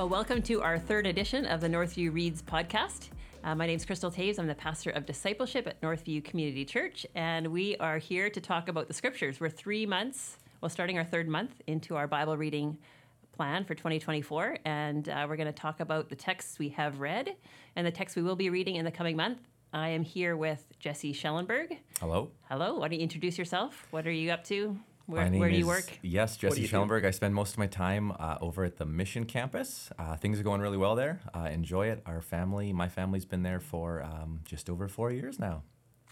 Well, welcome to our third edition of the Northview Reads podcast. Uh, my name is Crystal Taves. I'm the pastor of discipleship at Northview Community Church, and we are here to talk about the scriptures. We're three months, well, starting our third month into our Bible reading plan for 2024, and uh, we're going to talk about the texts we have read and the texts we will be reading in the coming month. I am here with Jesse Schellenberg. Hello. Hello. Why don't you introduce yourself? What are you up to? Where, My name where do you is- work? Yes, Jesse you do? Schellenberg. I spend most of my time uh, over at the Mission Campus. Uh, things are going really well there. I enjoy it. Our family, my family's been there for um, just over four years now.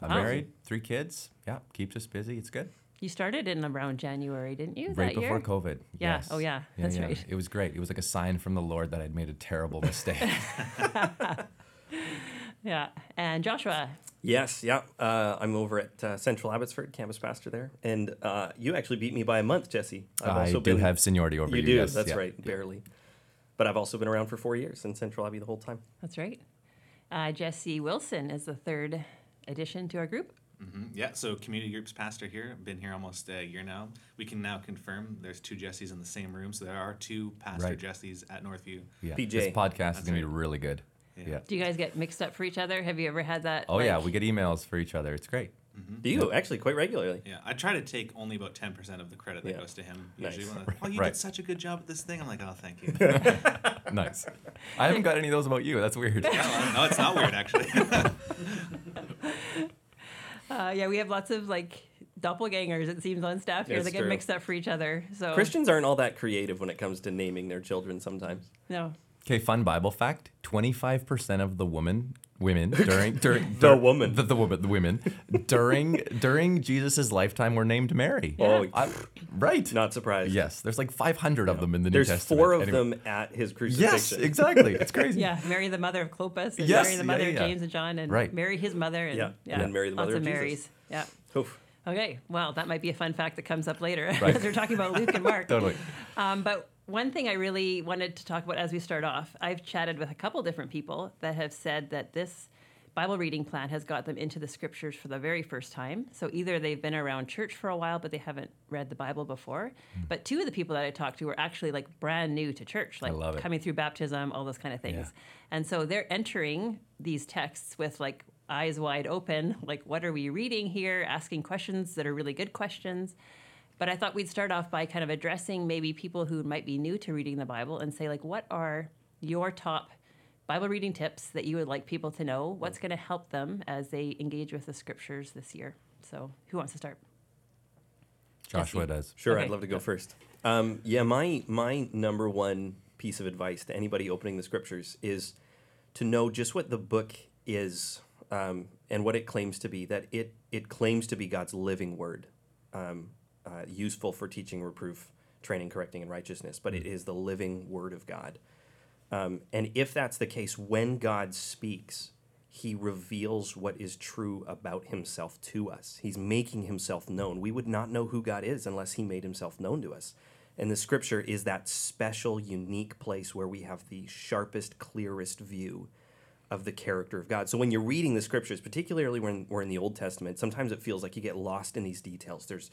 I'm Wow. married, three kids. Yeah, keeps us busy. It's good. You started in around January, didn't you? right that before year? COVID. Yeah. Yes. Oh, yeah. Yeah, That's yeah. right. It was great. It was like a sign from the Lord that I'd made a terrible mistake. Yeah. And Joshua, Yes, yeah. Uh, I'm over at uh, Central Abbotsford, campus pastor there, and uh, you actually beat me by a month, Jesse. I do have seniority over You you. do. yes, that's yeah. right, barely. But I've also been around for four years in Central Abbey the whole time. that's right. Uh, Jesse Wilson is the third addition to our group. Mhm. Yeah, so community groups pastor here. Been here almost a year now. We can now confirm there's two Jessies in the same room, so there are two pastor Right. Jessies at Northview. Yeah. PJ. This podcast is That's going to be really good. Yeah. Yeah. Do you guys get mixed up for each other? Have you ever had that? Oh, yeah. We get emails for each other. It's great. Do you actually quite regularly? Yeah, I try to take only about ten percent of the credit that Yeah. goes to him. Nice. Usually, when they're, oh, you Right. did such a good job at this thing. I'm like, oh, thank you. nice. I haven't got any of those about you. That's weird. no, no, it's not weird actually. Uh, yeah, we have lots of like doppelgangers. It seems on staff here It's that get true. mixed up for each other. So Christians aren't all that creative when it comes to naming their children sometimes. no. Okay, fun Bible fact: twenty-five percent of the woman, women during during The dur- woman. the, the woman, the women during during Jesus's lifetime were named Mary. Oh, I- right. Not surprised. yes, there's like five hundred of them in the There's New Testament. There's four of Anyway. them at his crucifixion. Yes, exactly. It's crazy. Yeah, Mary the mother of Clopas, and Yes, Mary the mother yeah, of. James and John, and Right. Mary his mother, and Yeah, and Mary the lots mother of of Jesus. Marys. Yeah. Oof. Okay, well, that might be a fun fact that comes up later Right. as we're talking about Luke and Mark. Totally. Um, but one thing I really wanted to talk about as we start off, I've chatted with a couple different people that have said that this Bible reading plan has got them into the scriptures for the very first time. So either they've been around church for a while, but they haven't read the Bible before. Hmm. But two of the people that I talked to were actually like brand new to church, like coming through baptism, all those kind of things. Yeah. And so they're entering these texts with like eyes wide open, like, what are we reading here? Asking questions that are really good questions. But I thought we'd start off by kind of addressing maybe people who might be new to reading the Bible and say, like, what are your top Bible reading tips that you would like people to know? What's going to help them as they engage with the scriptures this year? So, who wants to start? Joshua Jesse. does. Sure, Okay. I'd love to go first. Um, yeah, my my number one piece of advice to anybody opening the scriptures is to know just what the book is um, and what it claims to be. That it it claims to be God's living word, um, uh, useful for teaching, reproof, training, correcting, and righteousness. But it is the living word of God. Um, and if that's the case, when God speaks, he reveals what is true about himself to us. He's making himself known. We would not know who God is unless he made himself known to us. And the scripture is that special, unique place where we have the sharpest, clearest view of the character of God. So when you're reading the scriptures, particularly when we're in the Old Testament, sometimes it feels like you get lost in these details. There's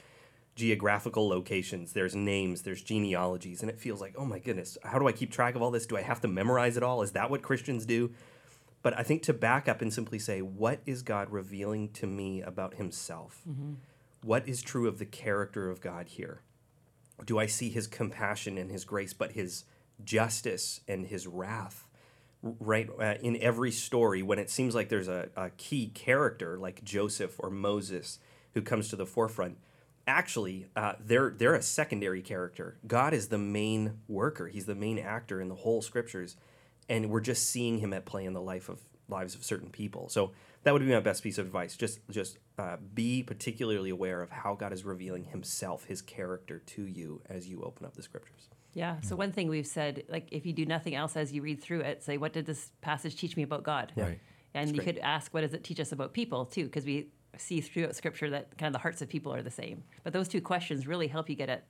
geographical locations, there's names, there's genealogies, and it feels like, oh my goodness, how do I keep track of all this? Do I have to memorize it all? Is that what Christians do? But I think to back up and simply say, what is God revealing to me about himself? What is true of the character of God here? Do I see his compassion and his grace, but his justice and his wrath? Right uh, in every story, when it seems like there's a, a key character like Joseph or Moses who comes to the forefront, actually uh, they're they're a secondary character. God is the main worker; He's the main actor in the whole scriptures, and we're just seeing Him at play in the life of lives of certain people. So that would be my best piece of advice. Just just uh, be particularly aware of how God is revealing Himself, His character to you as you open up the scriptures. Yeah. So, one thing we've said, like, if you do nothing else as you read through it, say, what did this passage teach me about God? Right. And you great. could ask, what does it teach us about people, too? Because we see throughout Scripture that kind of the hearts of people are the same. But those two questions really help you get at,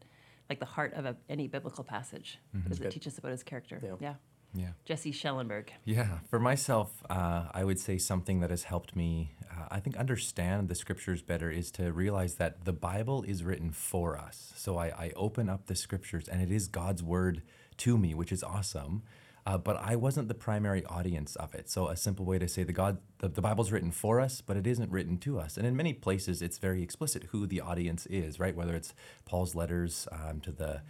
like, the heart of a, any biblical passage. What does it teach us about his character? Yeah. yeah. Yeah. Jesse Schellenberg. Yeah, for myself, uh, I would say something that has helped me, uh, I think, understand the scriptures better is to realize that the Bible is written for us. So I, I open up the scriptures and it is God's word to me, which is awesome. Uh, but I wasn't the primary audience of it. So a simple way to say the God, the, the Bible's written for us, but it isn't written to us. And in many places, it's very explicit who the audience is, right? Whether it's Paul's letters um, to the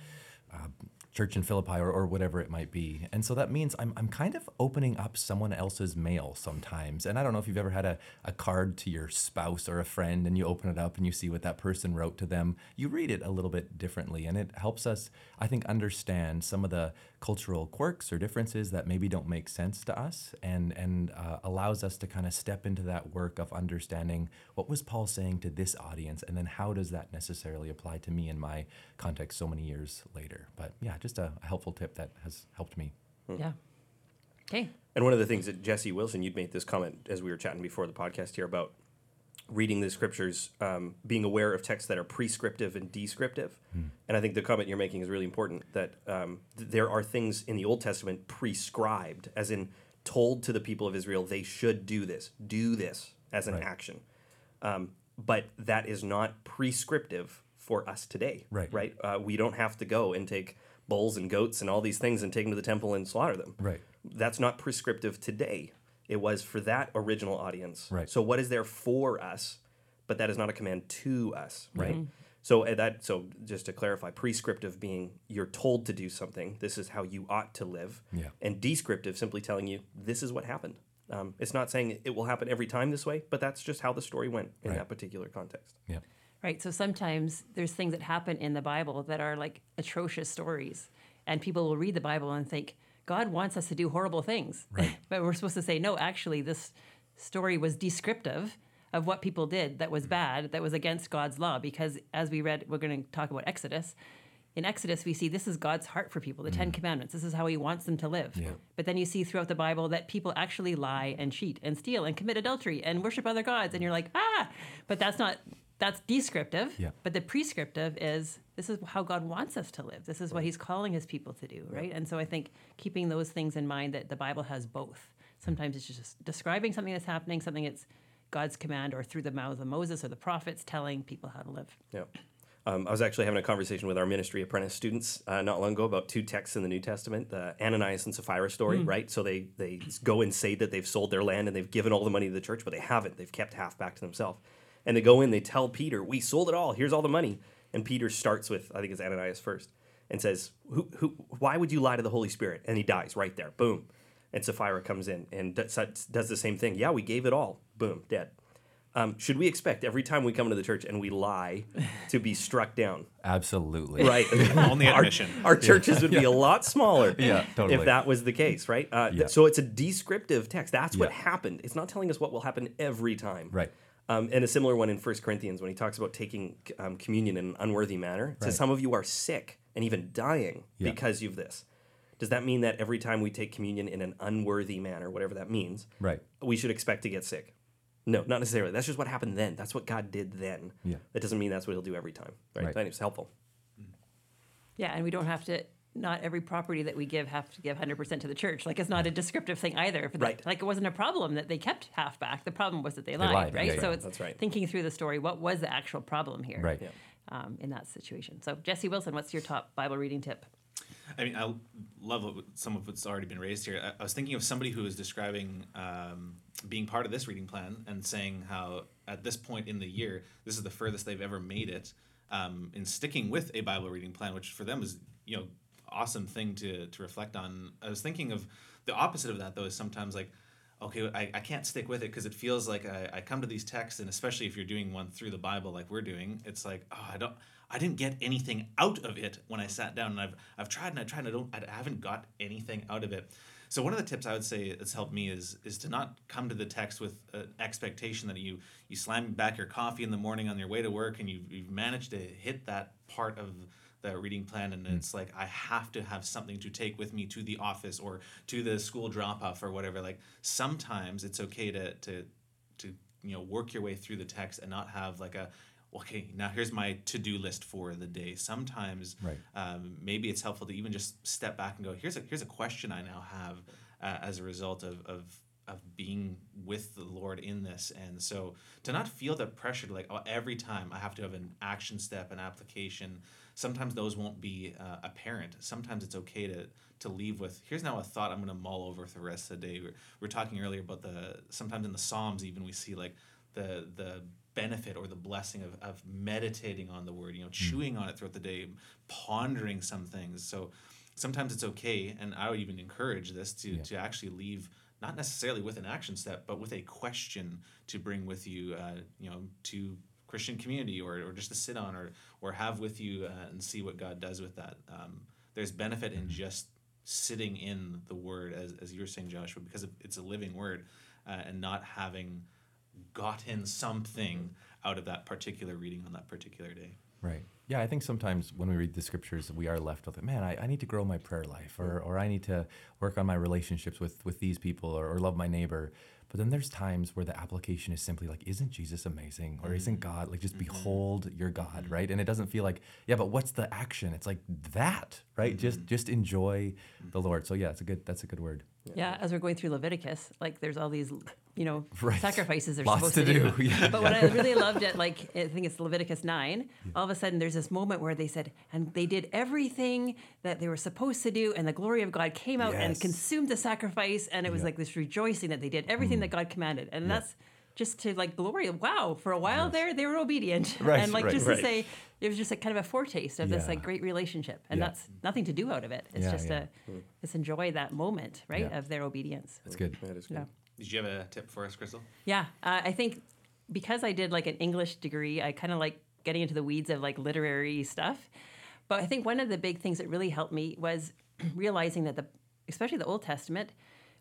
uh, church in Philippi or, or whatever it might be. And so that means I'm, I'm kind of opening up someone else's mail sometimes. And I don't know if you've ever had a, a card to your spouse or a friend and you open it up and you see what that person wrote to them. You read it a little bit differently. And it helps us, I think, understand some of the cultural quirks or differences that maybe don't make sense to us and, and uh, allows us to kind of step into that work of understanding what was Paul saying to this audience and then how does that necessarily apply to me in my context so many years later. But yeah, just a, a helpful tip that has helped me. Yeah. Okay. And one of the things that Jesse Wilson, you'd made this comment as we were chatting before the podcast here about reading the scriptures, um, being aware of texts that are prescriptive and descriptive. And I think the comment you're making is really important that um, th- there are things in the Old Testament prescribed, as in told to the people of Israel, they should do this, do this as an Right. action. Um, but that is not prescriptive for us today. Right. Right. Uh, we don't have to go and take bulls and goats and all these things and take them to the temple and slaughter them. Right. That's not prescriptive today. It was for that original audience. Right. So what is there for us, but that is not a command to us. Right. So uh, that so just to clarify, prescriptive being you're told to do something. This is how you ought to live. Yeah. And descriptive simply telling you this is what happened. Um, it's not saying it will happen every time this way, but that's just how the story went in Right. that particular context. Yeah. Right. So sometimes there's things that happen in the Bible that are like atrocious stories. And people will read the Bible and think, God wants us to do horrible things. Right. but we're supposed to say, no, actually, this story was descriptive of what people did that Mm. was bad, that was against God's law. Because as we read, we're going to talk about Exodus. In Exodus, we see this is God's heart for people, the Ten Commandments. This is how he wants them to live. Mm. Yeah. But then you see throughout the Bible that people actually lie and cheat and steal and commit adultery and worship other gods. And you're like, ah, but that's not, that's descriptive. Yeah. But the prescriptive is this is how God wants us to live. This is what he's calling his people to do, right? And so I think keeping those things in mind that the Bible has both. Sometimes it's just describing something that's happening, something it's God's command or through the mouth of Moses or the prophets telling people how to live. Yeah. Um, I was actually having a conversation with our ministry apprentice students uh, not long ago about two texts in the New Testament, the Ananias and Sapphira story, right? So they they go and say that they've sold their land and they've given all the money to the church, but they haven't. They've kept half back to themselves. And they go in, they tell Peter, "We sold it all. Here's all the money." And Peter starts with, I think it's Ananias first, and says, "Who, who, why would you lie to the Holy Spirit?" And he dies right there. Boom. And Sapphira comes in and does, does the same thing. Yeah, we gave it all. Boom, dead. Um, should we expect every time we come into the church and we lie to be struck down? Absolutely. Right. Only our, admission. our churches would be a lot smaller Yeah, totally. if that was the case, right? Uh, th- so it's a descriptive text. That's what happened. It's not telling us what will happen every time. Right. Um, and a similar one in 1 Corinthians when he talks about taking um, communion in an unworthy manner. It says, Some of you are sick and even dying Yeah. because of this. Does that mean that every time we take communion in an unworthy manner, whatever that means, Right. we should expect to get sick? No, not necessarily. That's just what happened then. That's what God did then. Yeah. That doesn't mean that's what he'll do every time. Right. Right. So it's helpful. Yeah, and we don't have to. Not every property that we give have to give 100% to the church. Like it's not a descriptive thing either. If that- Right. Like it wasn't a problem that they kept half back. The problem was that they lied, lied, right? yeah, so yeah, it's that's right. thinking through the story. What was the actual problem here? Right. Yeah. Um, in that situation. So Jesse Wilson, what's your top Bible reading tip? I mean, I love what, some of what's already been raised here. I, I was thinking of somebody who was describing um, being part of this reading plan and saying how at this point in the year, this is the furthest they've ever made it um, in sticking with a Bible reading plan, which for them is you know awesome thing to to reflect on. I was thinking of the opposite of that though is sometimes like. Okay, I, I can't stick with it because it feels like I, I come to these texts, and especially if you're doing one through the Bible like we're doing, it's like, oh, I don't, I didn't get anything out of it when I sat down, and I've I've tried and I tried and I don't I haven't got anything out of it. So one of the tips I would say that's helped me is is to not come to the text with an expectation that you you slam back your coffee in the morning on your way to work and you've, you've managed to hit that part of the reading plan and it's like I have to have something to take with me to the office or to the school drop off or whatever. Like sometimes it's okay to to to you know work your way through the text and not have like a okay now here's my to-do list for the day sometimes Right. um, maybe it's helpful to even just step back and go here's a here's a question i now have uh, as a result of, of of being with the Lord in this. And so to not feel the pressure to like, oh, every time I have to have an action step, an application. Sometimes those won't be uh, apparent. Sometimes it's okay to to leave with here's now a thought I'm going to mull over for the rest of the day. We we're, we are talking earlier about the sometimes in the Psalms even we see like the the benefit or the blessing of, of meditating on the word, you know, chewing on it throughout the day, pondering some things. So sometimes it's okay, and I would even encourage this to yeah. to actually leave not necessarily with an action step, but with a question to bring with you, uh, you know, to Christian community or, or just to sit on or or have with you uh, and see what God does with that. Um, there's benefit in just sitting in the Word, as as you were saying, Joshua, because it's a living Word, uh, and not having gotten something out of that particular reading on that particular day. Right. Yeah, I think sometimes when we read the scriptures, we are left with, man, I, I need to grow my prayer life, or, or I need to work on my relationships with, with these people, or, or love my neighbor. But then there's times where the application is simply like, isn't Jesus amazing? Or isn't mm-hmm. God like just mm-hmm. behold your God, mm-hmm. right? And it doesn't feel like, yeah, but what's the action? It's like that, right? Mm-hmm. Just just enjoy the Lord. So yeah, it's a good that's a good word. Yeah. yeah, as we're going through Leviticus, like there's all these you know, right. sacrifices they're Lots supposed to, do. do. Yeah. But what I really loved it, like I think it's Leviticus nine. Yeah. All of a sudden, there's this moment where they said, and they did everything that they were supposed to do, and the glory of God came out yes. and consumed the sacrifice, and it was yeah. like this rejoicing that they did everything mm. that God commanded, and that's just to like glory. Wow, for a while yes. there, they were obedient, right, and like right, just right. to say, it was just a kind of a foretaste of this like great relationship, and that's nothing to do out of it. It's just a, mm. let's enjoy that moment, right, of their obedience. That's good. That is good. Did you have a tip for us, Crystal? Yeah, uh, I think because I did like an English degree, I kind of like getting into the weeds of like literary stuff. But I think one of the big things that really helped me was realizing that the, especially the Old Testament,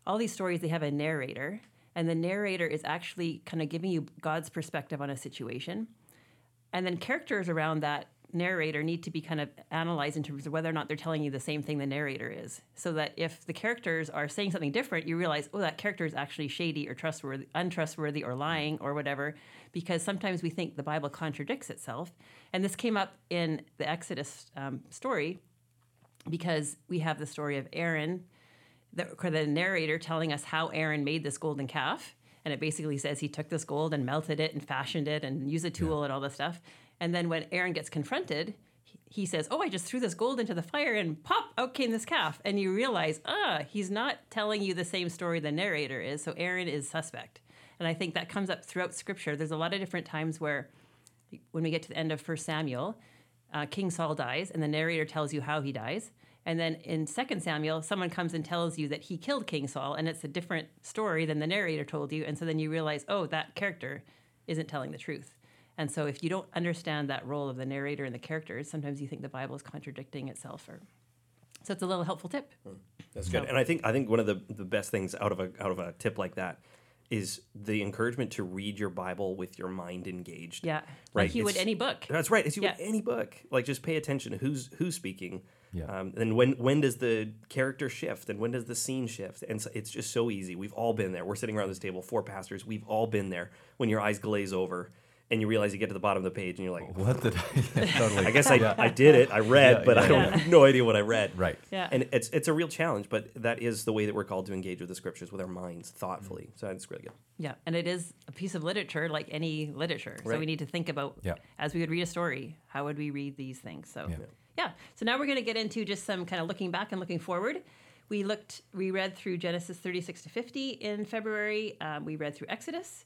all these stories they have a narrator, and the narrator is actually kind of giving you God's perspective on a situation, and then characters around that narrator need to be kind of analyzed in terms of whether or not they're telling you the same thing the narrator is. So that if the characters are saying something different, you realize, oh, that character is actually shady or trustworthy, untrustworthy or lying or whatever, because sometimes we think the Bible contradicts itself. And this came up in the Exodus um, story because we have the story of Aaron, the, the narrator telling us how Aaron made this golden calf. And it basically says he took this gold and melted it and fashioned it and used a tool yeah. and all this stuff. And then when Aaron gets confronted, he says, Oh, I just threw this gold into the fire and pop, out came this calf. And you realize, ah, he's not telling you the same story the narrator is. So Aaron is suspect. And I think that comes up throughout scripture. There's a lot of different times where, when we get to the end of First Samuel, uh, King Saul dies, and the narrator tells you how he dies. And then in Second Samuel, someone comes and tells you that he killed King Saul, and it's a different story than the narrator told you. And so then you realize, oh, that character isn't telling the truth. And so if you don't understand that role of the narrator and the characters, sometimes you think the Bible is contradicting itself or so it's a little helpful tip. Hmm. That's good. And I think I think one of the, the best things out of a out of a tip like that is the encouragement to read your Bible with your mind engaged. Yeah. Right. Like you it's, would any book. That's right. As you yeah. would any book. Like just pay attention to who's who's speaking. Yeah. Um, and when when does the character shift and when does the scene shift? And so it's just so easy. We've all been there. We're sitting around this table, four pastors. We've all been there when your eyes glaze over and you realize you get to the bottom of the page and you're like, "What did I?" Yeah, totally. I guess I, yeah. I did it. I read, yeah, but I don't have no idea what I read. Right. Yeah. And it's it's a real challenge, but that is the way that we're called to engage with the scriptures with our minds thoughtfully. So it's really good. Yeah, and it is a piece of literature like any literature. Right. So we need to think about yeah. as we would read a story, how would we read these things? So yeah. So now we're going to get into just some kind of looking back and looking forward. We looked, we read through Genesis 36 to 50 in February. Um, we read through Exodus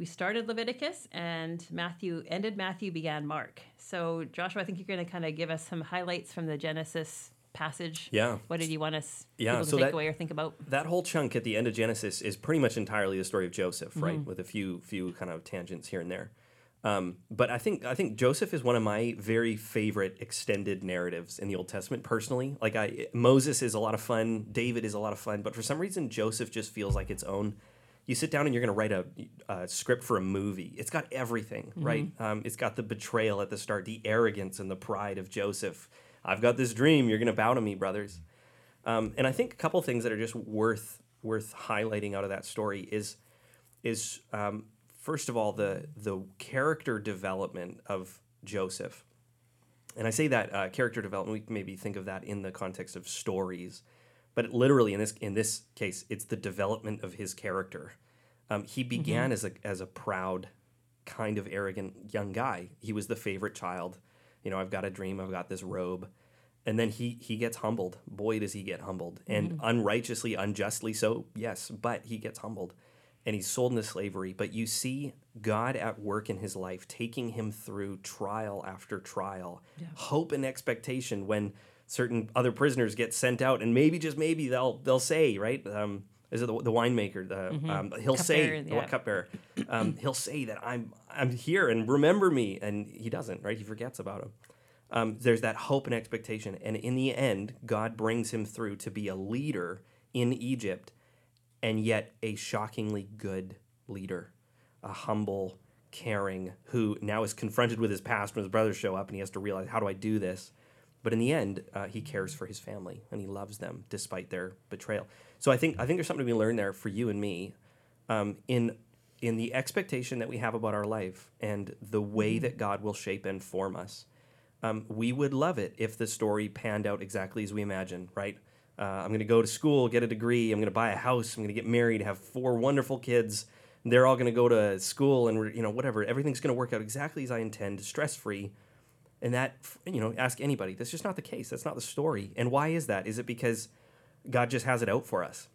we started Leviticus and Matthew ended Matthew, began Mark. So, Joshua, I think you're going to kind of give us some highlights from the Genesis passage. Yeah. What did you want us yeah, people to so take that, away or think about? That whole chunk at the end of Genesis is pretty much entirely the story of Joseph, right? Mm-hmm. With a few few kind of tangents here and there. Um, but I think I think Joseph is one of my very favorite extended narratives in the Old Testament. Personally, like I Moses is a lot of fun, David is a lot of fun, but for some reason Joseph just feels like its own you sit down and you're going to write a, a, script for a movie. It's got everything, mm-hmm. right? Um, it's got the betrayal at the start, the arrogance and the pride of Joseph. I've got this dream. You're going to bow to me, brothers. Um, and I think a couple things that are just worth worth highlighting out of that story is is um, first of all the the character development of Joseph. And I say that uh, character development. We maybe think of that in the context of stories but literally in this in this case, it's the development of his character. Um, he began as a as a proud, kind of arrogant young guy. He was the favorite child. You know, I've got a dream. I've got this robe, and then he he gets humbled. Boy, does he get humbled, and unrighteously, unjustly so. Yes, but he gets humbled, and he's sold into slavery. But you see God at work in his life, taking him through trial after trial, hope and expectation when certain other prisoners get sent out, and maybe just maybe they'll they'll say right. Um, is it the, the winemaker? The, um, he'll say Cupbearer, the yeah. cupbearer. Um, he'll say that I'm I'm here and remember me, and he doesn't. Right? He forgets about him. Um, there's that hope and expectation, and in the end, God brings him through to be a leader in Egypt, and yet a shockingly good leader, a humble, caring, who now is confronted with his past when his brothers show up, and he has to realize, how do I do this? But in the end, uh, he cares for his family and he loves them despite their betrayal. So I think I think there's something to be learned there for you and me, um, in in the expectation that we have about our life and the way that God will shape and form us. Um, we would love it if the story panned out exactly as we imagine, right? Uh, I'm going to go to school, get a degree. I'm going to buy a house. I'm going to get married, have four wonderful kids. They're all going to go to school, and we're, you know, whatever. Everything's going to work out exactly as I intend, stress free. And that, you know, ask anybody. That's just not the case. That's not the story. And why is that? Is it because God just has it out for us?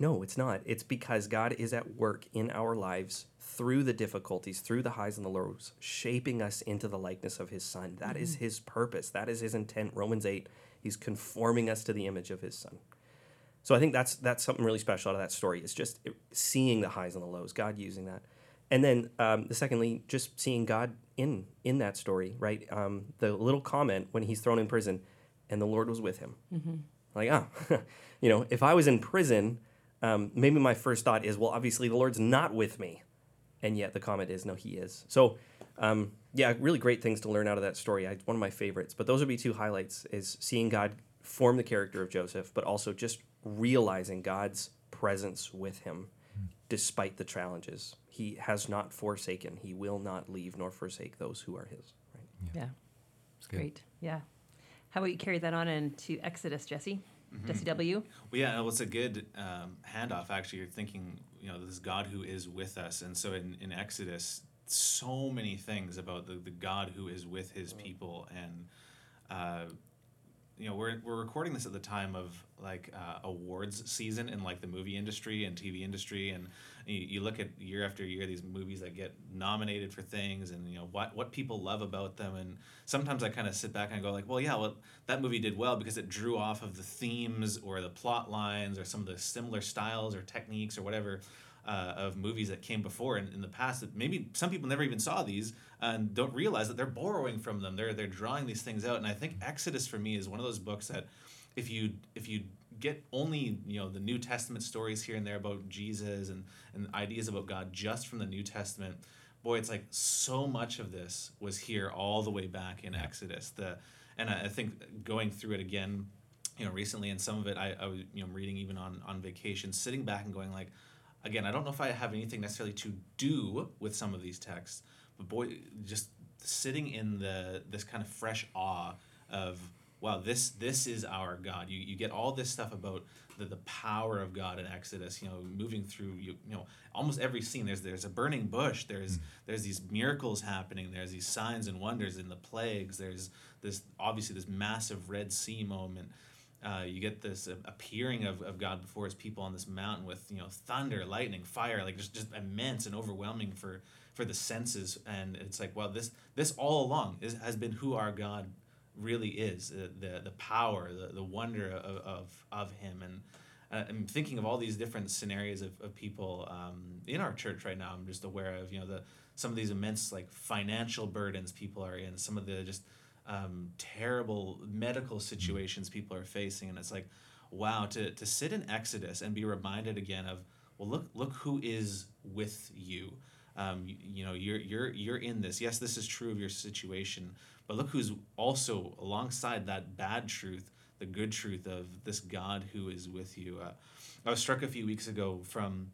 No, it's not. It's because God is at work in our lives through the difficulties, through the highs and the lows, shaping us into the likeness of his son. That is mm-hmm. his purpose. That is his intent. Romans 8, he's conforming us to the image of his son. So I think that's that's something really special out of that story. It's just seeing the highs and the lows, God using that, and then um, the secondly, just seeing God in in that story, right? Um, the little comment when he's thrown in prison, and the Lord was with him. Like, oh, you know, if I was in prison, um, maybe my first thought is, well, obviously the Lord's not with me, and yet the comment is, no, He is. So, um, yeah, really great things to learn out of that story. I, it's one of my favorites. But those would be two highlights: is seeing God form the character of Joseph, but also just realizing God's presence with him, despite the challenges. He has not forsaken. He will not leave nor forsake those who are His. Right? Yeah. It's good. Great. Yeah. How about you carry that on into Exodus, Jesse? Jesse W. Well, yeah, well, it's a good um, handoff. Actually, you're thinking, you know, this God who is with us, and so in, in Exodus, so many things about the, the God who is with His people, and uh, you know, we're we're recording this at the time of like uh, awards season in like the movie industry and TV industry, and you, you look at year after year these movies that get nominated for things, and you know what what people love about them, and sometimes I kind of sit back and go like, well, yeah, well that movie did well because it drew off of the themes or the plot lines or some of the similar styles or techniques or whatever. Uh, of movies that came before in, in the past that maybe some people never even saw these and don't realize that they're borrowing from them. They're they're drawing these things out, and I think Exodus for me is one of those books that if you if you get only you know the New Testament stories here and there about Jesus and and ideas about God just from the New Testament, boy, it's like so much of this was here all the way back in Exodus. The and I, I think going through it again, you know, recently, and some of it I, I was you know reading even on on vacation, sitting back and going like, again, I don't know if I have anything necessarily to do with some of these texts, but boy, just sitting in the this kind of fresh awe of wow, this this is our God. You you get all this stuff about the, the power of God in Exodus. You know, moving through you you know almost every scene. There's there's a burning bush. There's hmm. there's these miracles happening. There's these signs and wonders in the plagues. There's this obviously this massive Red Sea moment. Uh, you get this appearing of, of God before his people on this mountain with you know thunder, lightning, fire, like just just immense and overwhelming for for the senses. And it's like, well, this this all along is, has been who our God really is, uh, the the power, the, the wonder of, of of Him. And uh, I'm thinking of all these different scenarios of, of people um, in our church right now. I'm just aware of you know the some of these immense like financial burdens people are in, some of the just um, terrible medical situations people are facing, and it's like, wow, to to sit in Exodus and be reminded again of, well, look look who is with you. Um, you, you know, you're you're you're in this. Yes, this is true of your situation, but look who's also alongside that bad truth, the good truth of this God who is with you. Uh, I was struck a few weeks ago from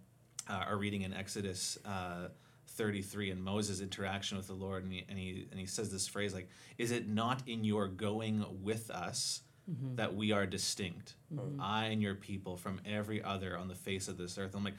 uh, our reading in Exodus. Uh, 33 and Moses' interaction with the Lord, and he, and, he, and he says this phrase like, Is it not in your going with us mm-hmm. that we are distinct. Mm-hmm. I and your people from every other on the face of this earth. I'm like,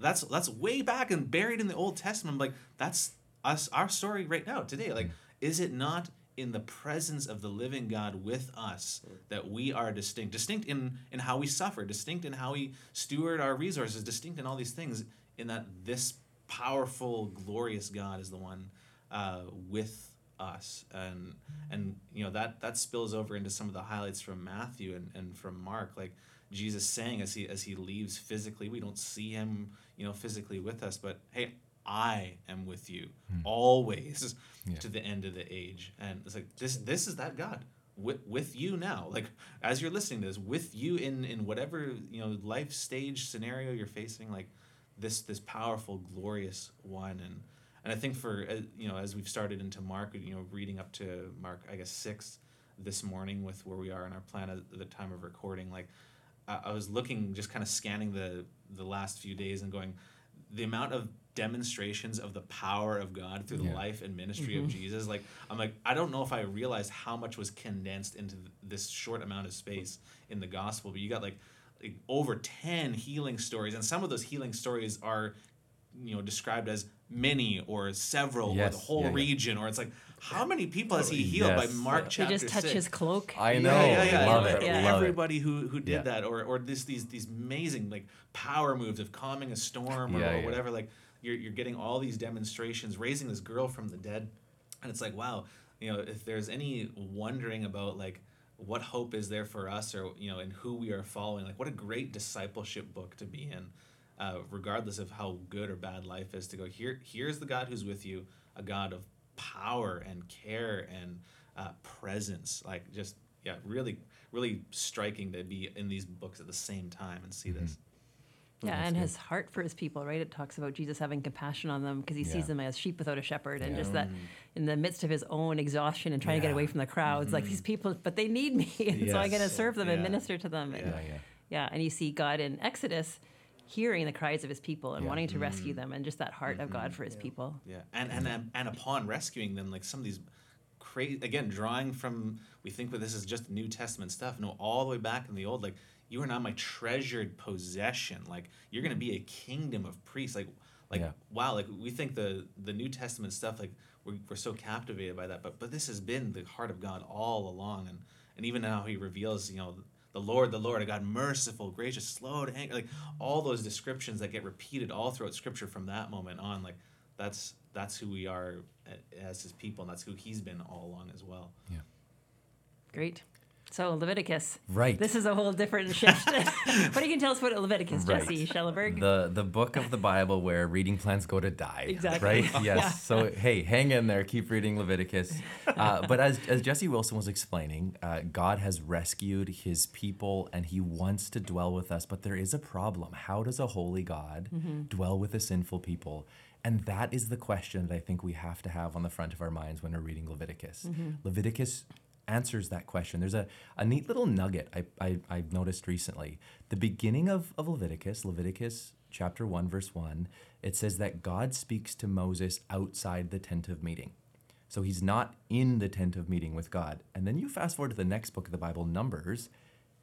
that's that's way back and buried in the Old Testament. I'm like, that's us our story right now, today. Like, is it not in the presence of the living God with us that we are distinct? Distinct in in how we suffer, distinct in how we steward our resources, distinct in all these things, in that this powerful, glorious God is the one uh, with us. And and you know that that spills over into some of the highlights from Matthew and, and from Mark. Like Jesus saying as he as he leaves physically we don't see him you know physically with us but hey I am with you always to the end of the age. And it's like this this is that God with, with you now. Like as you're listening to this with you in in whatever you know life stage scenario you're facing like this this powerful glorious one and and I think for uh, you know as we've started into Mark, you know, reading up to Mark, I guess six this morning with where we are in our plan at the time of recording, like I, I was looking, just kind of scanning the the last few days and going, the amount of demonstrations of the power of God through the Yeah. life and ministry of Jesus, like I'm like I don't know if I realized how much was condensed into th- this short amount of space in the gospel, but you got like like over 10 healing stories and some of those healing stories are you know described as many or several or the whole yeah, yeah. region or it's like how many people has he oh, healed by Mark He chapter just touch six? his cloak. I know. yeah, yeah, Love yeah. it. Yeah. Everybody who who did Yeah. that, or or this these these amazing like power moves of calming a storm or, Yeah, or yeah. whatever. Like you're you're getting all these demonstrations, raising this girl from the dead, and it's like wow, you know, if there's any wondering about like what hope is there for us, or you know, and who we are following, like what a great discipleship book to be in. Uh, regardless of how good or bad life is, to go here. Here's the God who's with you, a God of power and care and uh, presence. Like just yeah, really, really striking to be in these books at the same time and see this. Yeah, that's and good. his heart for his people, right? It talks about Jesus having compassion on them because he Yeah. sees them as sheep without a shepherd, and Yeah. just that in the midst of his own exhaustion and trying to get away from the crowds, like these mm-hmm. people, but they need me, and so I'm going to serve them and minister to them. And, Yeah, yeah. yeah, and you see God in Exodus hearing the cries of his people and Yeah. wanting to rescue mm. them, and just that heart of God mm-hmm. for his people. Yeah, and and and upon rescuing them, like some of these crazy again, drawing from we think that this is just New Testament stuff. No, all the way back in the old, like you are now my treasured possession. Like you're gonna be a kingdom of priests. Like like Yeah. wow, like we think the the New Testament stuff, like we're, we're so captivated by that, but but this has been the heart of God all along, and and even now He reveals, you know. The Lord, the Lord, a God merciful, gracious, slow to anger, like all those descriptions that get repeated all throughout Scripture from that moment on, like that's that's who we are eh, as his people and that's who he's been all along as well Yeah. Great. So Leviticus. Right. This is a whole different shift. what you can tell us about Leviticus, Right. Jesse Schellenberg? The the book of the Bible where reading plans go to die. Exactly. Right? Yes. Yeah. So hey, hang in there. Keep reading Leviticus. Uh, but as as Jesse Wilson was explaining, uh, God has rescued His people, and He wants to dwell with us. But there is a problem. How does a holy God dwell with a sinful people? And that is the question that I think we have to have on the front of our minds when we're reading Leviticus. Leviticus answers that question. There's a, a neat little nugget I, I, I've noticed recently. The beginning of, of Leviticus, Leviticus chapter 1, verse 1, it says that God speaks to Moses outside the tent of meeting. So he's not in the tent of meeting with God. And then you fast forward to the next book of the Bible, Numbers,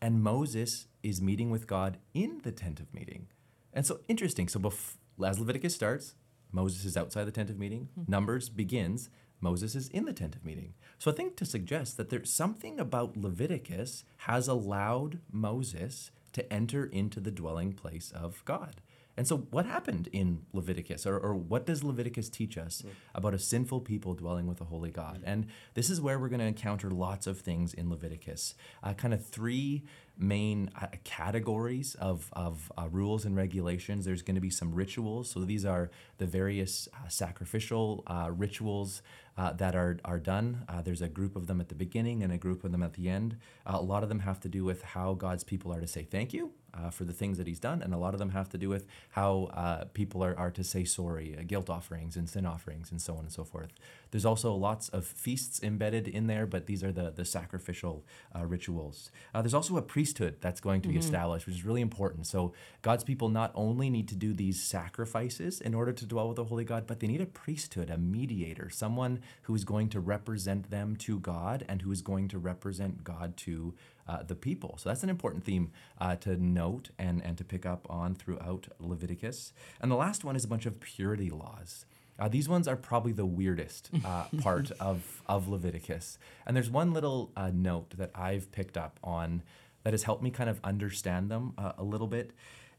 and Moses is meeting with God in the tent of meeting. And so interesting. So bef- as Leviticus starts, Moses is outside the tent of meeting. Hmm. Numbers begins, Moses is in the tent of meeting. So I think to suggest that there's something about Leviticus has allowed Moses to enter into the dwelling place of God. And so, what happened in Leviticus, or, or what does Leviticus teach us about a sinful people dwelling with a holy God? And this is where we're going to encounter lots of things in Leviticus. Uh, kind of three main uh, categories of, of uh, rules and regulations. There's going to be some rituals. So, these are the various uh, sacrificial uh, rituals uh, that are, are done. Uh, there's a group of them at the beginning and a group of them at the end. Uh, a lot of them have to do with how God's people are to say thank you uh, for the things that He's done, and a lot of them have to do with how uh, people are, are to say sorry, uh, guilt offerings and sin offerings, and so on and so forth. There's also lots of feasts embedded in there, but these are the, the sacrificial uh, rituals. Uh, there's also a priesthood that's going to be established, which is really important. So God's people not only need to do these sacrifices in order to dwell with the holy God, but they need a priesthood, a mediator, someone who is going to represent them to God and who is going to represent God to uh, the people. So that's an important theme uh, to note and, and to pick up on throughout Leviticus. And the last one is a bunch of purity laws. Uh, these ones are probably the weirdest uh, part of, of Leviticus. And there's one little uh, note that I've picked up on that has helped me kind of understand them uh, a little bit.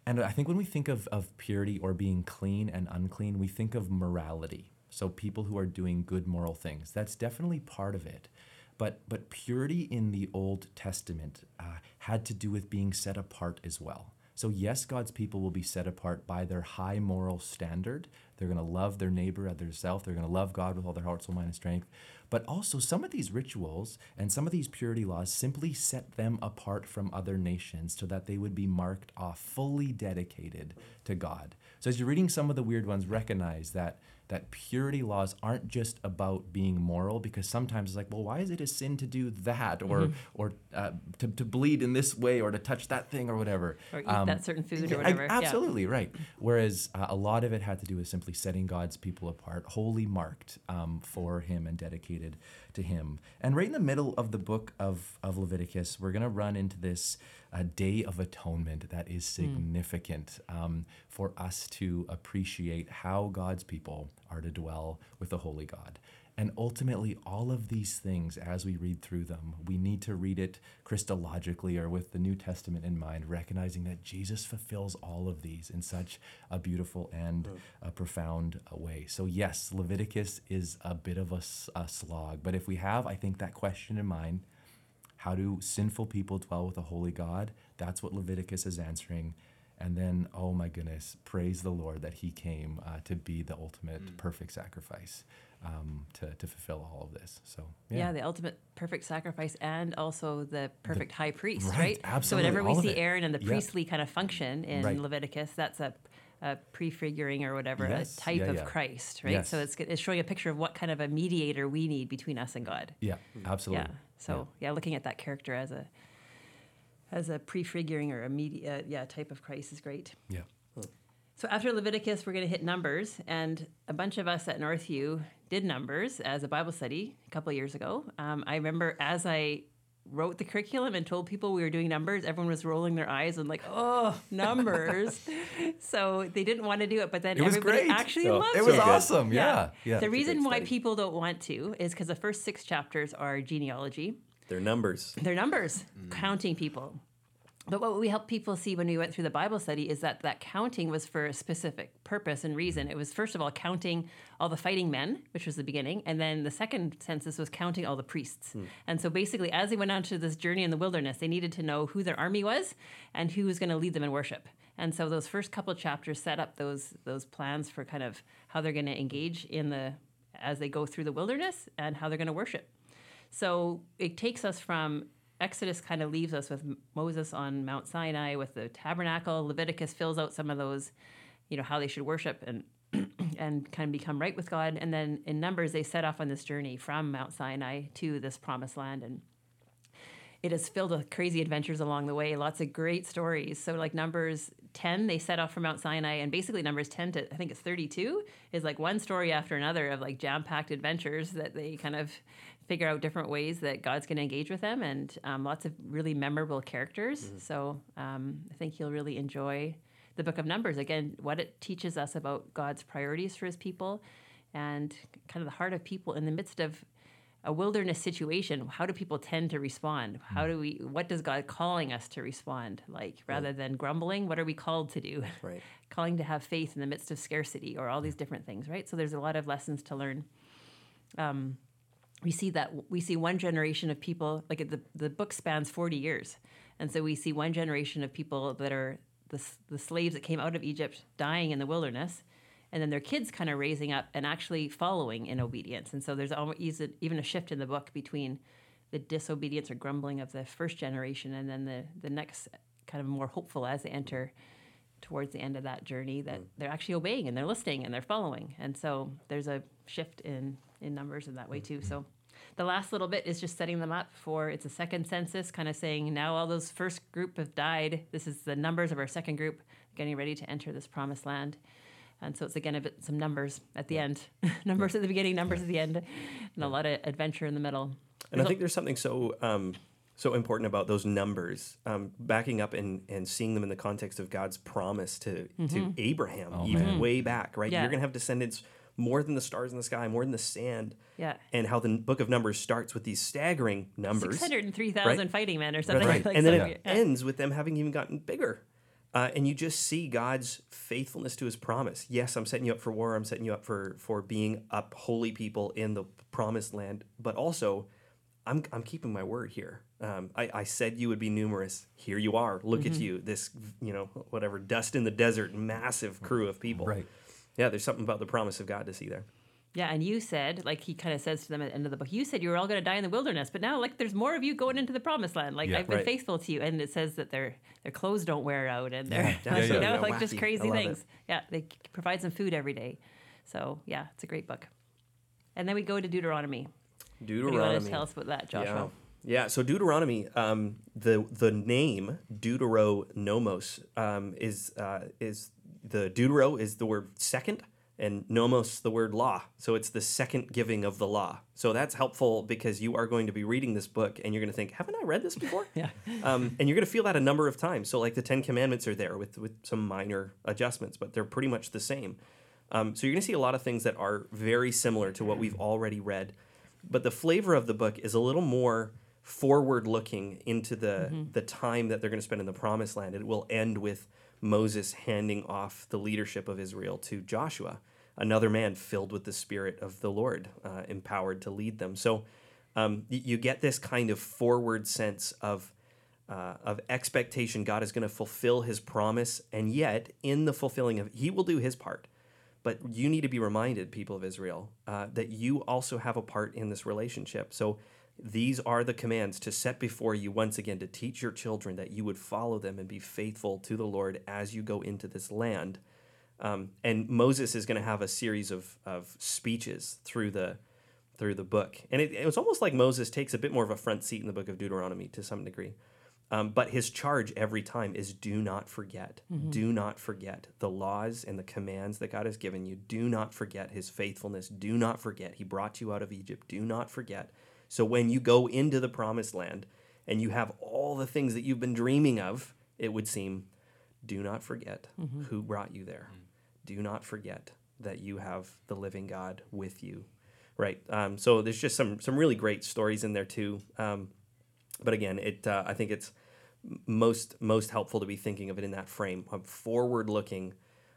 And I think when we think of, of purity or being clean and unclean, we think of morality. So people who are doing good moral things. That's definitely part of it. But, but purity in the Old Testament uh, had to do with being set apart as well. So, yes, God's people will be set apart by their high moral standard. They're going to love their neighbor as themselves. They're going to love God with all their heart, soul, mind, and strength. But also, some of these rituals and some of these purity laws simply set them apart from other nations so that they would be marked off, fully dedicated to God. So, as you're reading some of the weird ones, recognize that that purity laws aren't just about being moral because sometimes it's like well why is it a sin to do that or mm-hmm. or uh, to, to bleed in this way or to touch that thing or whatever or eat um, that certain food or whatever I, absolutely yeah. right whereas uh, a lot of it had to do with simply setting god's people apart wholly marked um, for him and dedicated to him and right in the middle of the book of, of leviticus we're going to run into this a day of atonement that is hmm. significant mm. um, for us to appreciate how God's people are to dwell with the Holy God. And ultimately, all of these things, as we read through them, we need to read it Christologically or with the New Testament in mind, recognizing that Jesus fulfills all of these in such a beautiful and a profound way. So, yes, Leviticus is a bit of a, a slog, but if we have, I think, that question in mind, how do sinful people dwell with a holy God? That's what Leviticus is answering. And then, oh my goodness, praise the Lord that He came uh, to be the ultimate mm. perfect sacrifice um, to, to fulfill all of this. So, yeah. yeah. the ultimate perfect sacrifice and also the perfect the, high priest, right? right? Absolutely. So, whenever we see Aaron and the priestly kind of function in right. Leviticus, that's a a prefiguring or whatever, yes. a type yeah, of yeah. Christ, right? Yes. So it's, it's showing a picture of what kind of a mediator we need between us and God. Yeah, absolutely. Yeah. So yeah, looking at that character as a as a prefiguring or a media yeah type of Christ is great. Yeah. So after Leviticus, we're going to hit Numbers, and a bunch of us at Northview did Numbers as a Bible study a couple years ago. Um, I remember as I wrote the curriculum and told people we were doing numbers, everyone was rolling their eyes and like, oh, numbers. so they didn't want to do it, but then everybody great. actually oh, loved it. It was awesome. Yeah. yeah. yeah. The reason why people don't want to is because the first six chapters are genealogy. They're numbers. They're numbers, mm. counting people. But what we helped people see when we went through the Bible study is that that counting was for a specific purpose and reason. It was, first of all, counting all the fighting men, which was the beginning. And then the second census was counting all the priests. Hmm. And so basically, as they went on to this journey in the wilderness, they needed to know who their army was and who was going to lead them in worship. And so those first couple chapters set up those, those plans for kind of how they're going to engage in the as they go through the wilderness and how they're going to worship. So it takes us from Exodus kind of leaves us with Moses on Mount Sinai with the tabernacle. Leviticus fills out some of those, you know, how they should worship and and kind of become right with God. And then in Numbers, they set off on this journey from Mount Sinai to this promised land. And it is filled with crazy adventures along the way, lots of great stories. So, like Numbers 10, they set off from Mount Sinai, and basically Numbers 10 to I think it's 32 is like one story after another of like jam packed adventures that they kind of figure out different ways that God's going to engage with them, and um, lots of really memorable characters. Mm-hmm. So um, I think you'll really enjoy the book of Numbers. Again, what it teaches us about God's priorities for his people and kind of the heart of people in the midst of a wilderness situation how do people tend to respond how mm. do we what does god calling us to respond like rather right. than grumbling what are we called to do right calling to have faith in the midst of scarcity or all these different things right so there's a lot of lessons to learn um, we see that we see one generation of people like the the book spans 40 years. And so we see one generation of people that are the, the slaves that came out of Egypt dying in the wilderness and then their kids kind of raising up and actually following in obedience. And so there's almost even a shift in the book between the disobedience or grumbling of the first generation and then the the next kind of more hopeful as they enter towards the end of that journey that mm. they're actually obeying and they're listening and they're following. And so there's a shift in in numbers in that way too. So the last little bit is just setting them up for it's a second census, kind of saying now all those first group have died. This is the numbers of our second group getting ready to enter this promised land. And so it's again a bit some numbers at the end, numbers at the beginning, numbers at the end, and a lot of adventure in the middle. And I think there's something so um, so important about those numbers, um, backing up and, and seeing them in the context of God's promise to, to Abraham, even way back, right? Yeah. You're going to have descendants more than the stars in the sky, more than the sand. Yeah. And how the book of Numbers starts with these staggering numbers. 603,000 right? fighting men or something Right. like and then so, it yeah. ends with them having even gotten bigger. Uh, and you just see God's faithfulness to his promise. Yes, I'm setting you up for war. I'm setting you up for, for being up holy people in the promised land. But also, I'm, I'm keeping my word here. Um, I, I said you would be numerous. Here you are. Look Mm-hmm. at you. This, you know, whatever, dust in the desert, massive crew of people. Right. Yeah, there's something about the promise of God to see there. Yeah, and you said, like he kind of says to them at the end of the book, you said you were all going to die in the wilderness, but now like there's more of you going into the promised land. Like Yeah. I've been Right. faithful to you, and it says that their their clothes don't wear out, and their Yeah, you know yeah. like just Wacky. I crazy love it. things. Yeah, they provide some food every day. So yeah, it's a great book. And then we go to Deuteronomy. What do you want Deuteronomy. to tell us about that, Joshua? Yeah. Yeah. So Deuteronomy, um, the the name Deuteronomos um, is uh, is the Deutero is the word second, and nomos the word law. So it's the second giving of the law. So that's helpful because you are going to be reading this book and you're going to think, haven't I read this before? Yeah. um, and you're going to feel that a number of times. So like the Ten Commandments are there with with some minor adjustments, but they're pretty much the same. Um, so you're going to see a lot of things that are very similar to what we've already read, but the flavor of the book is a little more forward looking into the the time that they're going to spend in the promised land. It will end with Moses handing off the leadership of Israel to Joshua, another man filled with the spirit of the Lord, uh, empowered to lead them. So um, you get this kind of forward sense of uh, of expectation. God is going to fulfill His promise, and yet in the fulfilling of, He will do His part. But you need to be reminded, people of Israel, uh, that you also have a part in this relationship. So these are the commands to set before you once again to teach your children that you would follow them and be faithful to the Lord as you go into this land. Um, and Moses is going to have a series of, of speeches through the through the book, and it, it was almost like Moses takes a bit more of a front seat in the book of Deuteronomy to some degree. Um, but his charge every time is do not forget. Do not forget the laws and the commands that God has given you. Do not forget his faithfulness. Do not forget he brought you out of Egypt. Do not forget. So when you go into the promised land and you have all the things that you've been dreaming of, it would seem, do not forget who brought you there. Do not forget that you have the living God with you. Right. Um, so there's just some some really great stories in there too. Um, but again, it uh, I think it's most most helpful to be thinking of it in that frame of forward looking,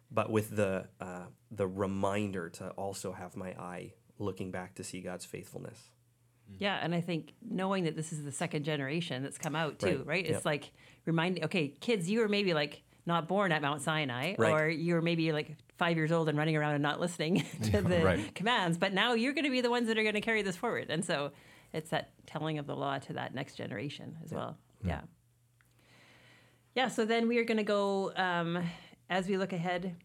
but with the uh, the reminder to also have my eye looking back to see God's faithfulness. Yeah, and I think knowing that this is the second generation that's come out too, Right, right? It's yep. like reminding, okay, kids, you were maybe like not born at Mount Sinai, Right. or you were maybe like five years old and running around and not listening to the right. commands, but now you're going to be the ones that are going to carry this forward. And so it's that telling of the law to that next generation as well. Yeah. Yeah, so then we are going to go, um, as we look ahead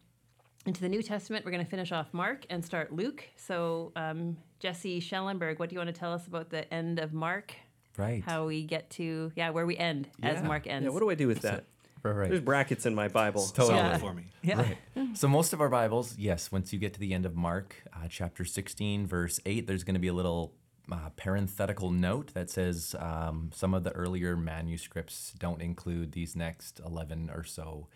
into the New Testament, we're going to finish off Mark and start Luke. So, um, Jesse Schellenberg, what do you want to tell us about the end of Mark? Right. How we get to, yeah, where we end as Mark ends. Yeah, what do I do with that? Right. There's brackets in my Bible. Totally. Yeah. for me. yeah. Right. So most of our Bibles, yes, once you get to the end of Mark, uh, chapter 16, verse 8, there's going to be a little uh, parenthetical note that says um, some of the earlier manuscripts don't include these next 11 or so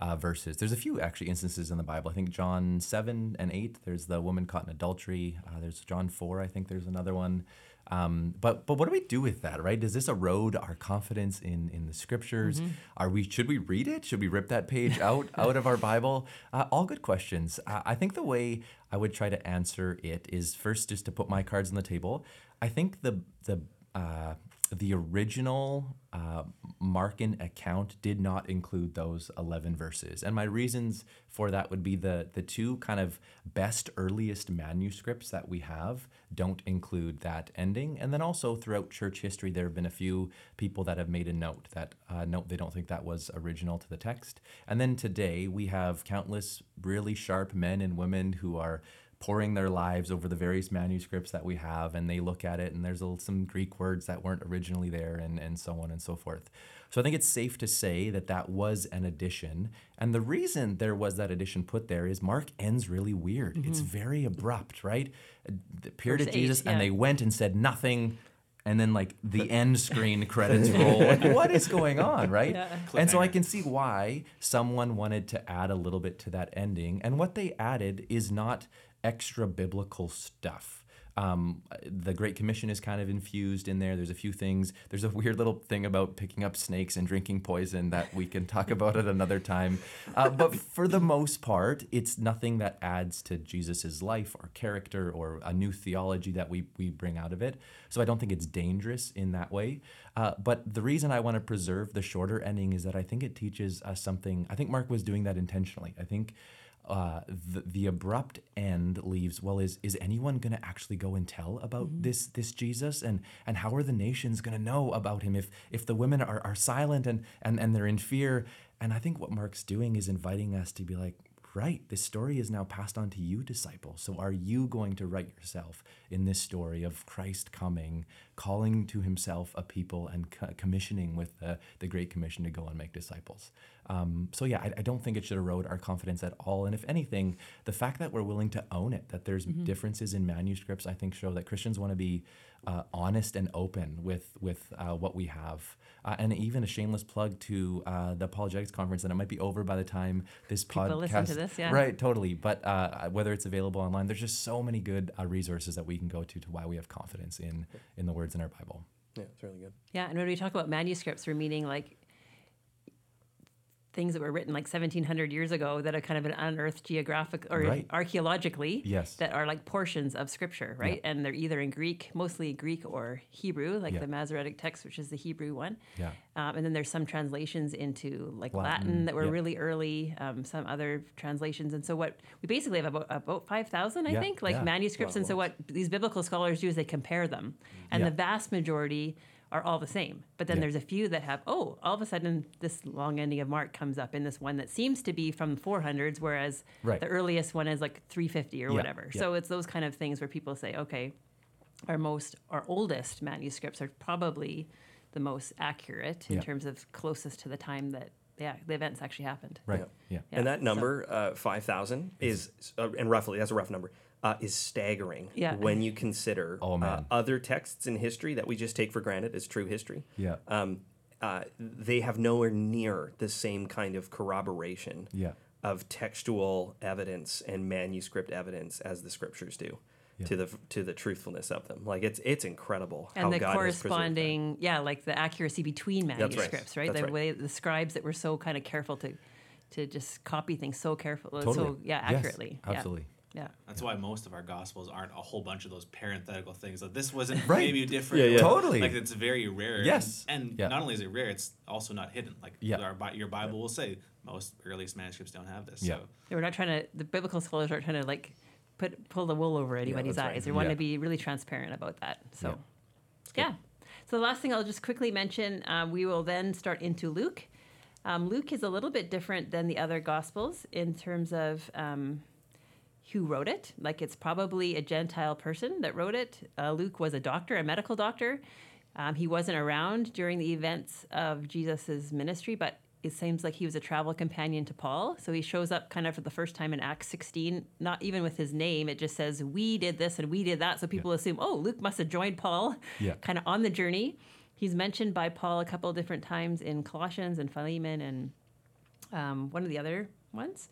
uh, verses. There's a few actually instances in the Bible. I think John 7 and 8, there's the woman caught in adultery. Uh, there's John 4, I think there's another one. Um, but but what do we do with that, right? Does this erode our confidence in in the scriptures? Are we should we read it? Should we rip that page out out of our Bible? Uh, all good questions. Uh, I think the way I would try to answer it is first just to put my cards on the table. I think the the uh, the original uh, Markan account did not include those 11 verses. And my reasons for that would be the, the two kind of best earliest manuscripts that we have don't include that ending. And then also throughout church history, there have been a few people that have made a note that uh, note they don't think that was original to the text. And then today, we have countless really sharp men and women who are pouring their lives over the various manuscripts that we have and they look at it and there's a, some greek words that weren't originally there and, and so on and so forth so i think it's safe to say that that was an addition and the reason there was that addition put there is mark ends really weird mm-hmm. it's very abrupt right the period Verse of eight, jesus yeah. and they went and said nothing and then like the end screen credits roll. Like, what is going on, right? Yeah. And so I can see why someone wanted to add a little bit to that ending. And what they added is not extra biblical stuff. Um, the Great Commission is kind of infused in there. There's a few things. There's a weird little thing about picking up snakes and drinking poison that we can talk about at another time. Uh, but for the most part, it's nothing that adds to Jesus's life or character or a new theology that we, we bring out of it. So I don't think it's dangerous in that way. Uh, but the reason I want to preserve the shorter ending is that I think it teaches us something. I think Mark was doing that intentionally. I think uh, the, the abrupt end leaves well is is anyone going to actually go and tell about this this jesus? And and how are the nations going to know about him if if the women are, are silent and and and they're in fear? And i think what mark's doing is inviting us to be like right this story is now passed on to you disciple. so are you going to write yourself in this story of christ coming calling to himself a people and co- commissioning with the, the great commission to go and make disciples? Um, so yeah I, I don't think it should erode our confidence at all. And if anything the fact that we're willing to own it that there's differences in manuscripts i think show that christians want to be uh, honest and open with with uh, what we have uh, and even a shameless plug to uh, the apologetics conference and it might be over by the time this People podcast listen to this, yeah. right totally but uh, whether it's available online there's just so many good uh, resources that we can go to to why we have confidence in in the words in our bible Yeah, it's really good. Yeah, and when we talk about manuscripts, we're meaning like things that were written like 1700 years ago that have kind of been unearthed geographic or Right. archaeologically Yes. that are like portions of scripture right and they're either in greek mostly greek or hebrew like Yeah. the masoretic text which is the hebrew one Yeah. um, and then there's some translations into like latin, Latin, that were yeah. really early um, some other translations and so what we basically have about about 5000 i Yeah, think like yeah. manuscripts Wow, and so what these biblical scholars do is they compare them and Yeah. the vast majority are all the same but then Yeah. there's a few that have oh all of a sudden this long ending of mark comes up in this one that seems to be from the 400s whereas Right. the earliest one is like 350 or Yeah, whatever yeah. so it's those kind of things where people say okay our most our oldest manuscripts are probably the most accurate in Yeah. terms of closest to the time that yeah the events actually happened right Yeah. yeah, Yeah, and that so- number, uh, 5,000, is, uh, and roughly, that's a rough number, uh, is staggering Yeah. when you consider Oh, uh, other texts in history that we just take for granted as true history. yeah Um, uh, they have nowhere near the same kind of corroboration yeah of textual evidence and manuscript evidence as the scriptures do. Yeah. To the to the truthfulness of them, like it's it's incredible how and the God has preserved corresponding yeah like the accuracy between right. manuscripts right, That's the right. way the scribes that were so kind of careful to to just copy things so careful so yeah accurately Yeah. absolutely yeah That's why most of our gospels aren't a whole bunch of those parenthetical things. Like this wasn't Right. maybe different. Yeah, yeah. Totally. Like it's very rare. Yes. And, and Yeah. not only is it rare, it's also not hidden. Like Yeah. our, your Bible will say most earliest manuscripts don't have this. Yeah. So We're not trying to. The biblical scholars aren't trying to like put pull the wool over anybody's that's right. eyes. They want Yeah. to be really transparent about that. So, Yeah. yeah. So the last thing I'll just quickly mention, uh, we will then start into Luke. Um, Luke is a little bit different than the other Gospels in terms of um, who wrote it. Like it's probably a Gentile person that wrote it. Uh, Luke was a doctor, a medical doctor. Um, he wasn't around during the events of Jesus's ministry, but it seems like he was a travel companion to Paul. So he shows up kind of for the first time in Acts 16, not even with his name. It just says, We did this and we did that. So people assume, oh, Luke must have joined Paul Yeah. kind of on the journey. He's mentioned by Paul a couple of different times in Colossians and Philemon and um, one of the other ones,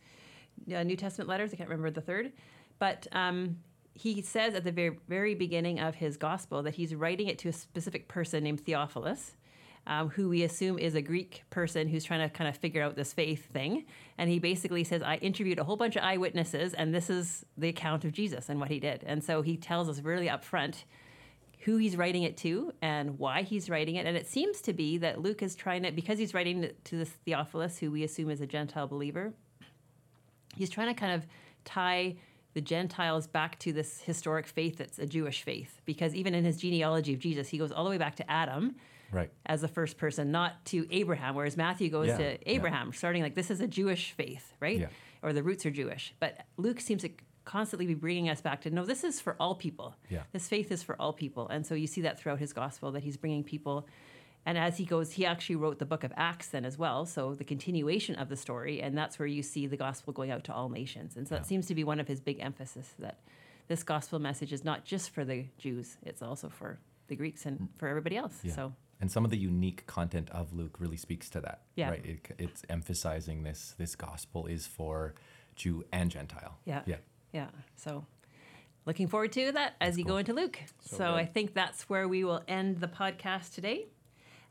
uh, New Testament letters. I can't remember the third, but um, he says at the very, very beginning of his gospel that he's writing it to a specific person named Theophilus. Um, who we assume is a Greek person who's trying to kind of figure out this faith thing. And he basically says, I interviewed a whole bunch of eyewitnesses, and this is the account of Jesus and what he did. And so he tells us really upfront who he's writing it to and why he's writing it. And it seems to be that Luke is trying to, because he's writing it to this Theophilus, who we assume is a Gentile believer, he's trying to kind of tie the Gentiles back to this historic faith that's a Jewish faith. Because even in his genealogy of Jesus, he goes all the way back to Adam right as the first person, not to Abraham, whereas Matthew goes Yeah, to yeah. Abraham, starting like this is a Jewish faith, right? Yeah. Or the roots are Jewish. But Luke seems to constantly be bringing us back to no, this is for all people. Yeah. This faith is for all people. And so you see that throughout his gospel that he's bringing people. And as he goes, he actually wrote the book of Acts then as well. So the continuation of the story. And that's where you see the gospel going out to all nations. And so that seems to be one of his big emphasis that this gospel message is not just for the Jews, it's also for the Greeks and mm. for everybody else. Yeah. So And some of the unique content of Luke really speaks to that. Yeah. Right. It, it's emphasizing this this gospel is for Jew and Gentile. Yeah. Yeah. Yeah. So looking forward to that as you go into Luke. So, So I think that's where we will end the podcast today.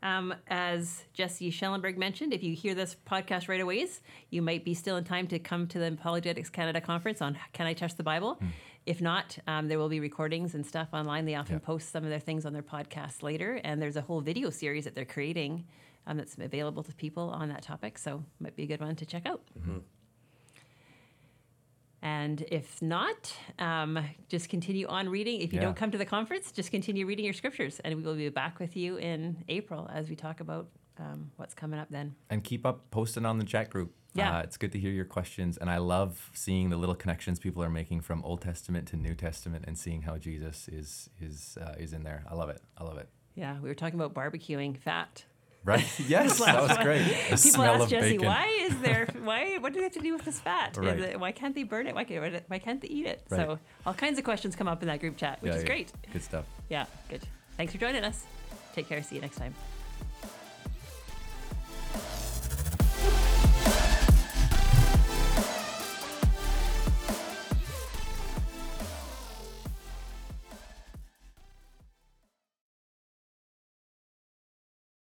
Um, as Jesse Schellenberg mentioned, if you hear this podcast right away, you might be still in time to come to the Apologetics Canada conference on Can I Trust the Bible? If not, um, there will be recordings and stuff online. They often Yeah. post some of their things on their podcast later, and there's a whole video series that they're creating um, that's available to people on that topic. So might be a good one to check out. And if not, um, just continue on reading. If you Yeah. don't come to the conference, just continue reading your scriptures. And we will be back with you in April as we talk about um, what's coming up then. And keep up posting on the chat group. Yeah. Uh, it's good to hear your questions. And I love seeing the little connections people are making from Old Testament to New Testament and seeing how Jesus is is uh, is in there. I love it. I love it. Yeah, we were talking about barbecuing fat. Right? Yes, that was great. The People smell ask of Jesse, bacon. why is there, why, what do they have to do with this fat? Is Right. it- why can't they burn it? Why, can, why can't they eat it? Right. So all kinds of questions come up in that group chat, which Yeah, is yeah. great. Good stuff. Yeah, good. Thanks for joining us. Take care. See you next time.